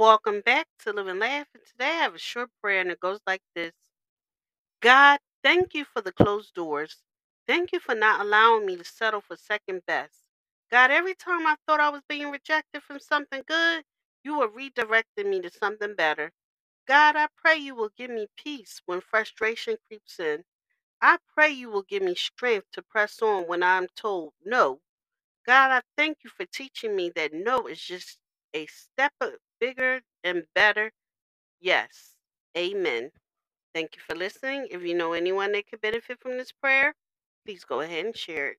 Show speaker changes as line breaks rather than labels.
Welcome back to Live and Laugh. And today I have a short prayer and it goes like this God, thank you for the closed doors. Thank you for not allowing me to settle for second best. God, every time I thought I was being rejected from something good, you were redirecting me to something better. God, I pray you will give me peace when frustration creeps in. I pray you will give me strength to press on when I'm told no. God, I thank you for teaching me that no is just a step bigger and better. Yes. Amen. Thank you for listening. If you know anyone that could benefit from this prayer, please go ahead and share it.